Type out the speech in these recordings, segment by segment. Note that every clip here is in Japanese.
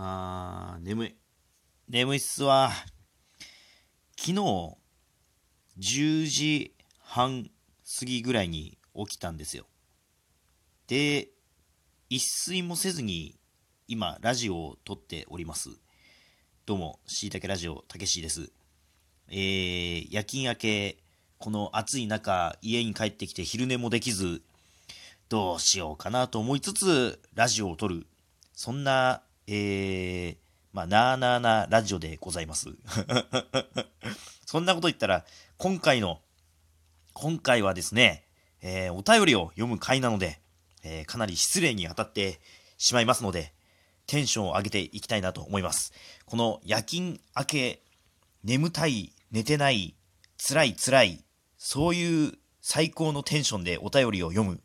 あー、眠い。眠いっすわ。昨日、10時半過ぎぐらいに起きたんですよ。で、一睡もせずに、今、ラジオを撮っております。どうも、しいたけラジオ、たけしです。えー、夜勤明け、この暑い中、家に帰ってきて昼寝もできず、どうしようかなと思いつつ、ラジオを撮る。そんな、えー、まあ、なーなーなラジオでございます。そんなこと言ったら、今回の、今回はですね、えー、お便りを読む回なので、えー、かなり失礼に当たってしまいますので、テンションを上げていきたいなと思います。この夜勤明け、眠たい、寝てない、辛い辛い、そういう最高のテンションでお便りを読む、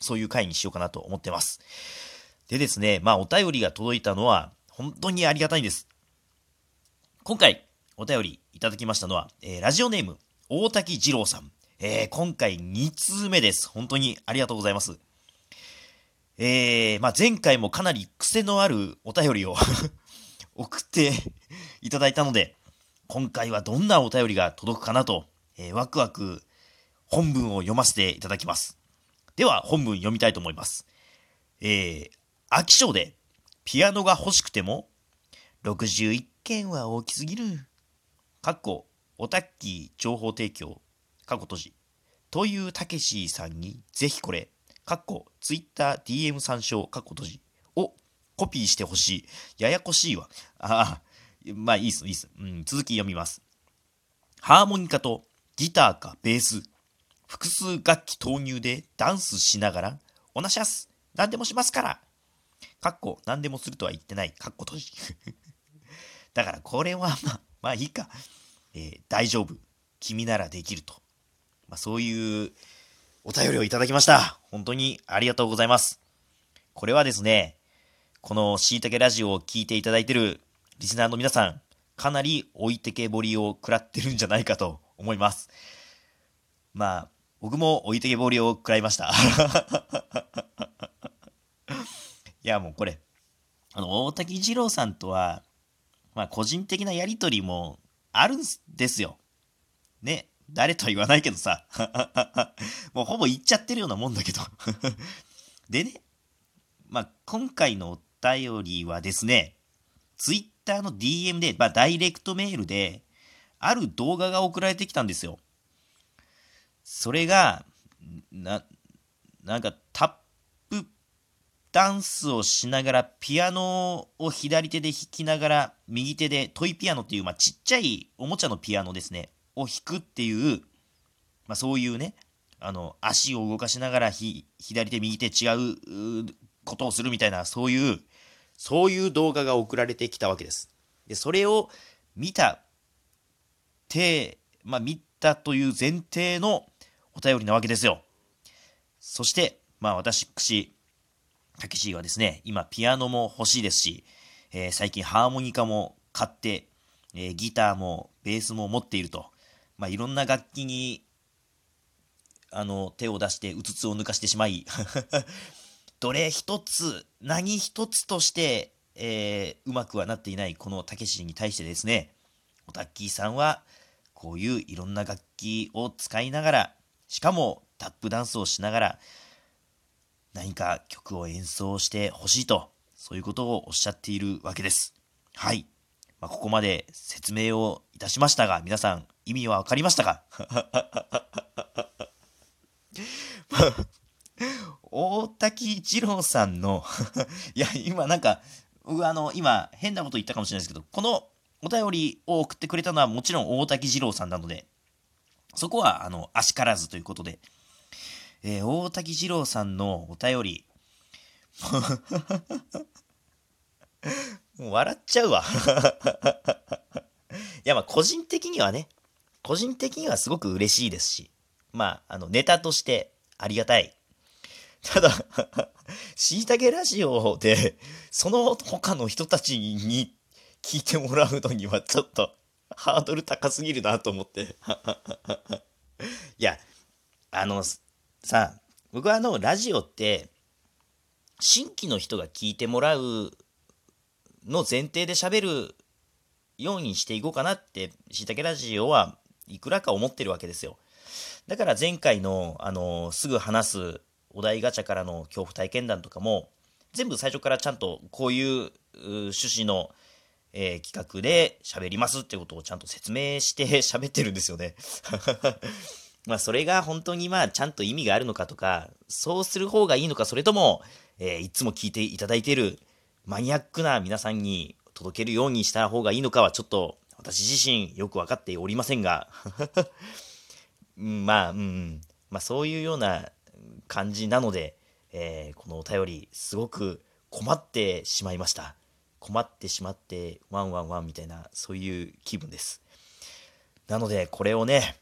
そういう回にしようかなと思ってます。でですね、まあお便りが届いたのは本当にありがたいんです。今回お便りいただきましたのは、えー、ラジオネーム大滝二郎さん。えー、今回2通目です。本当にありがとうございます。えー、まあ前回もかなり癖のあるお便りを 送っていただいたので、今回はどんなお便りが届くかなと、えー、ワクワク本文を読ませていただきます。では本文読みたいと思います。えー、飽き性でピアノが欲しくても61件は大きすぎる。かっこ、オタッキー情報提供、過去閉じ。というたけしさんにぜひこれ、かっこ、ツイッター DM 参照、過去閉じをコピーしてほしい。ややこしいわ。ああ、まあいいっす、いいっす。うん、続き読みます。ハーモニカとギターかベース、複数楽器投入でダンスしながら、おなしゃす。何でもしますから。かっこ、何でもするとは言ってない。かっこ閉じ。だからこれはまあ、まあいいか。えー、大丈夫。君ならできると。まあそういうお便りをいただきました。本当にありがとうございます。これはですね、このしいたけラジオを聞いていただいてるリスナーの皆さん、かなり置いてけぼりを食らってるんじゃないかと思います。まあ、僕も置いてけぼりを食らいました。いや、もうこれ、あの、大滝二郎さんとは、まあ、個人的なやりとりもあるんですよ。ね。誰とは言わないけどさ。もうほぼ言っちゃってるようなもんだけど。でね、まあ、今回のお便りはですね、ツイッターの DM で、まあ、ダイレクトメールで、ある動画が送られてきたんですよ。それが、な、なんかタップダンスをしながら、ピアノを左手で弾きながら、右手でトイピアノっていう、まあ、ちっちゃいおもちゃのピアノですね、を弾くっていう、まあ、そういうね、あの、足を動かしながら、左手、右手違うことをするみたいな、そういう、そういう動画が送られてきたわけです。で、それを見た、て、まあ、見たという前提のお便りなわけですよ。そして、まあ、私、たけしはですね、今、ピアノも欲しいですし、えー、最近ハーモニカも買って、えー、ギターもベースも持っていると。まあ、いろんな楽器に、あの、手を出して、うつつを抜かしてしまい、どれ一つ、何一つとして、えー、うまくはなっていないこのたけしに対してですね、オタッキーさんは、こういういろんな楽器を使いながら、しかもタップダンスをしながら、何か曲を演奏してほしいと、そういうことをおっしゃっているわけです。はい。まあ、ここまで説明をいたしましたが、皆さん意味はわかりましたか？大滝二郎さんの いや、今なんか、僕あの、今変なこと言ったかもしれないですけど、このお便りを送ってくれたのはもちろん大滝二郎さんなので、そこはあの、あしからずということで、えー、大滝二郎さんのお便り、もう笑っちゃうわ。いや、まあ、個人的にはね、個人的にはすごく嬉しいですし、まあ、あの、ネタとしてありがたい。ただ、しいたけラジオで、その他の人たちに聞いてもらうのにはちょっとハードル高すぎるなと思って。いや、あの、さ、僕はあの、ラジオって、新規の人が聞いてもらうの前提で喋るようにしていこうかなって、しいたけラジオはいくらか思ってるわけですよ。だから前回の、あのすぐ話すお題ガチャからの恐怖体験談とかも、全部最初からちゃんとこういう趣旨の、えー、企画で喋りますってことをちゃんと説明して喋ってるんですよね。まあそれが本当にまあちゃんと意味があるのかとか、そうする方がいいのか、それとも、えー、いつも聞いていただいているマニアックな皆さんに届けるようにした方がいいのかはちょっと私自身よく分かっておりませんが まあ、うん、まあそういうような感じなので、えー、このお便りすごく困ってしまいました。困ってしまって、ワンワンワンみたいな、そういう気分です。なので、これをね、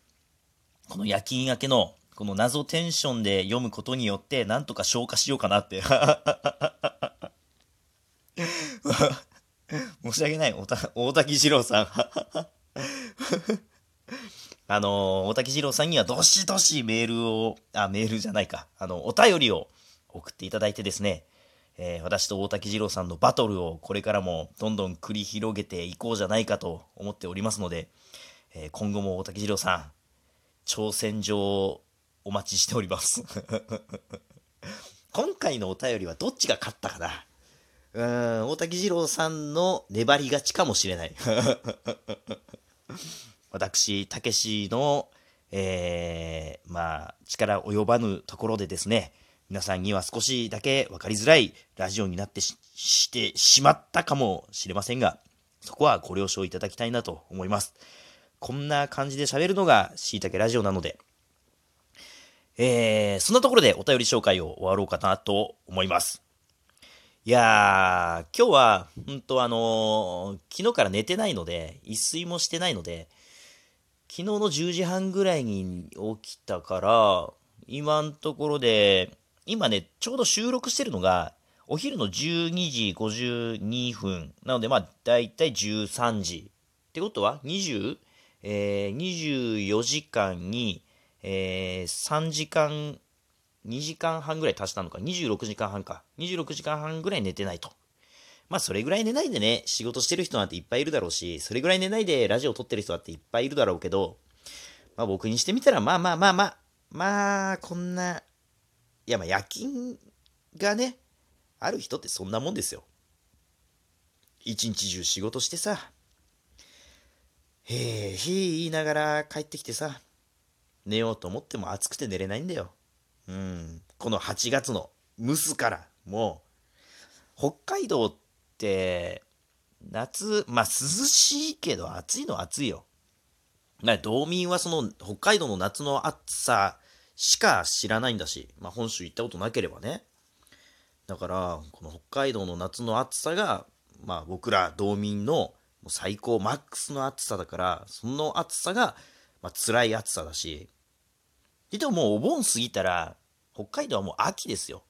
この夜勤明けの、この謎テンションで読むことによって、なんとか消化しようかなって。申し訳ない、大滝二郎さん。あの、大滝二郎さんにはどしどしメールを、あ、メールじゃないか、あの、お便りを送っていただいてですね、えー、私と大滝二郎さんのバトルをこれからもどんどん繰り広げていこうじゃないかと思っておりますので、えー、今後も大滝二郎さん、挑戦状をお待ちしております今回のお便りはどっちが勝ったかな？うん、大滝二郎さんの粘り勝ちかもしれない。私、たけしの、えー、まあ、力及ばぬところでですね、皆さんには少しだけ分かりづらいラジオになってしてしまったかもしれませんが、そこはご了承いただきたいなと思います。こんな感じで喋るのがしいたけラジオなので、えー、そんなところでお便り紹介を終わろうかなと思います。いやー、今日は、本当あのー、昨日から寝てないので、一睡もしてないので、昨日の10時半ぐらいに起きたから、今のところで、今ね、ちょうど収録してるのが、お昼の12時52分。なので、まあ、だいたい13時。ってことは、20、えー、24時間に、えー、3時間2時間半ぐらい足したのか、26時間半か。26時間半ぐらい寝てないと。まあ、それぐらい寝ないでね、仕事してる人なんていっぱいいるだろうし、それぐらい寝ないでラジオ撮ってる人だっていっぱいいるだろうけど、まあ僕にしてみたら、まあまあまあまあ、まあ、こんな、いやまあ夜勤がね、ある人ってそんなもんですよ。一日中仕事してさ、へえ、へえ言いながら帰ってきてさ、寝ようと思っても暑くて寝れないんだよ。うん、この8月の蒸すからもう北海道って夏まあ涼しいけど暑いのは暑いよ。まあ、道民はその北海道の夏の暑さしか知らないんだし、まあ、本州行ったことなければね。だから、この北海道の夏の暑さが、まあ僕ら道民のもう最高マックスの暑さだから、その暑さが、まあ、辛い暑さだし、でももうお盆過ぎたら、北海道はもう秋ですよ。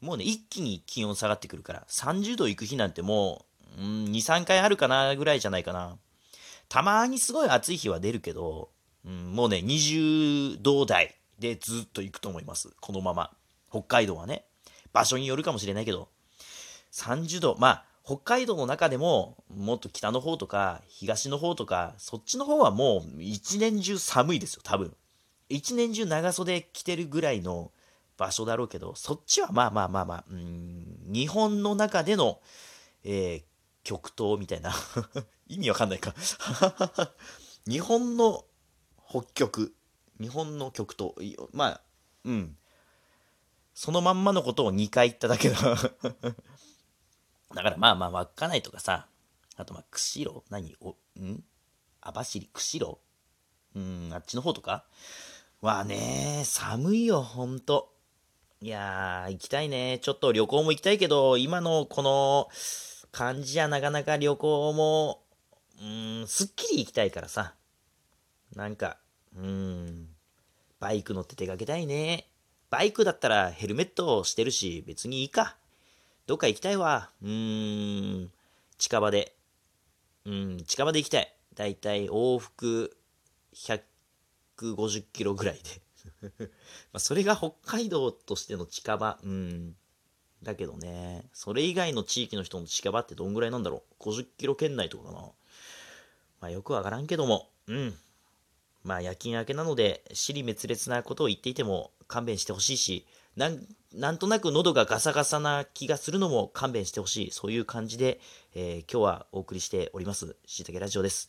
もうね、一気に気温下がってくるから、30度行く日なんてもう、うん、2、3回あるかなぐらいじゃないかな。たまにすごい暑い日は出るけど、うん、もうね、20度台でずっと行くと思います。このまま。北海道はね。場所によるかもしれないけど、30度、まあ、北海道の中でも、もっと北の方とか、東の方とか、そっちの方はもう一年中寒いですよ、多分。一年中長袖着てるぐらいの場所だろうけど、そっちはまあまあまあまあ、日本の中での、えー、極東みたいな 意味わかんないか 日本の北極。日本の極東。まあ、うん。そのまんまのことを2回言っただけだだからまあまあ、稚内とかさ、あとまあ、釧路何？お、ん？網走？釧路？うん、あっちの方とか？はね、寒いよ、ほんと。いやー、行きたいね。ちょっと旅行も行きたいけど、今のこの感じじゃなかなか旅行も、うーん、すっきり行きたいからさ。なんか、うーん、バイク乗って出かけたいね。バイクだったらヘルメットしてるし、別にいいか。どっか行きたいわ。うーん、近場で。うん、近場で行きたい。だいたい往復150キロぐらいで まそれが北海道としての近場、うん。だけどね、それ以外の地域の人の近場ってどんぐらいなんだろう ?50 キロ圏内とかかな。まあよくわからんけども、うん。まあ夜勤明けなので、尻滅裂なことを言っていても勘弁してほしいし、なんとなく喉がガサガサな気がするのも勘弁してほしい。そういう感じで、えー、今日はお送りしております。しいたけラジオです。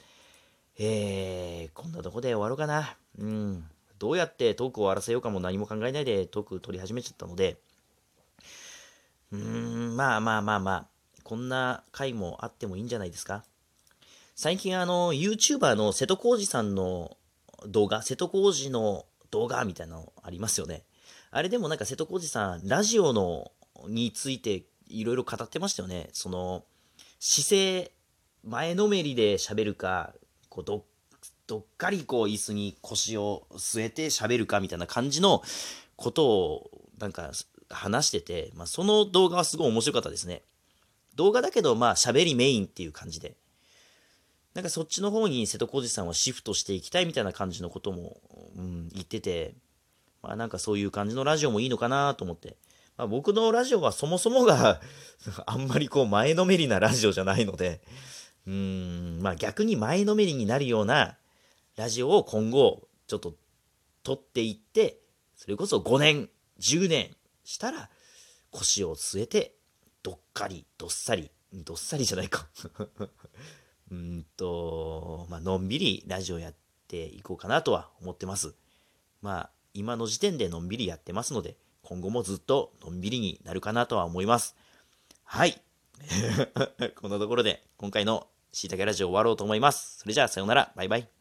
えー、こんなとこで終わろうかな。うん。どうやってトークを終わらせようかも何も考えないでトーク取り始めちゃったので、うーん、まあまあまあまあ、こんな回もあってもいいんじゃないですか。最近あの、YouTuber の瀬戸康史さんの動画、瀬戸康史の動画みたいなのありますよね。あれでもなんか瀬戸康史さん、ラジオのについていろいろ語ってましたよね。その、姿勢、前のめりで喋るか、こうどどっかりこう椅子に腰を据えて喋るかみたいな感じのことをなんか話してて、まあ、その動画はすごい面白かったですね。動画だけど、まあ、喋りメインっていう感じで。なんかそっちの方に瀬戸康史さんはシフトしていきたいみたいな感じのことも、うん、言ってて、まあなんかそういう感じのラジオもいいのかなと思って。まあ、僕のラジオはそもそもが あんまりこう前のめりなラジオじゃないので、うーん、まあ逆に前のめりになるようなラジオを今後ちょっと撮っていって、それこそ5年、10年したら腰を据えてどっかりどっさりどっさりじゃないか。うんとまあのんびりラジオやっていこうかなとは思ってます。まあ今の時点でのんびりやってますので今後もずっとのんびりになるかなとは思います。はい。こんなところで今回のしいたけラジオ終わろうと思います。それじゃあさようなら。バイバイ。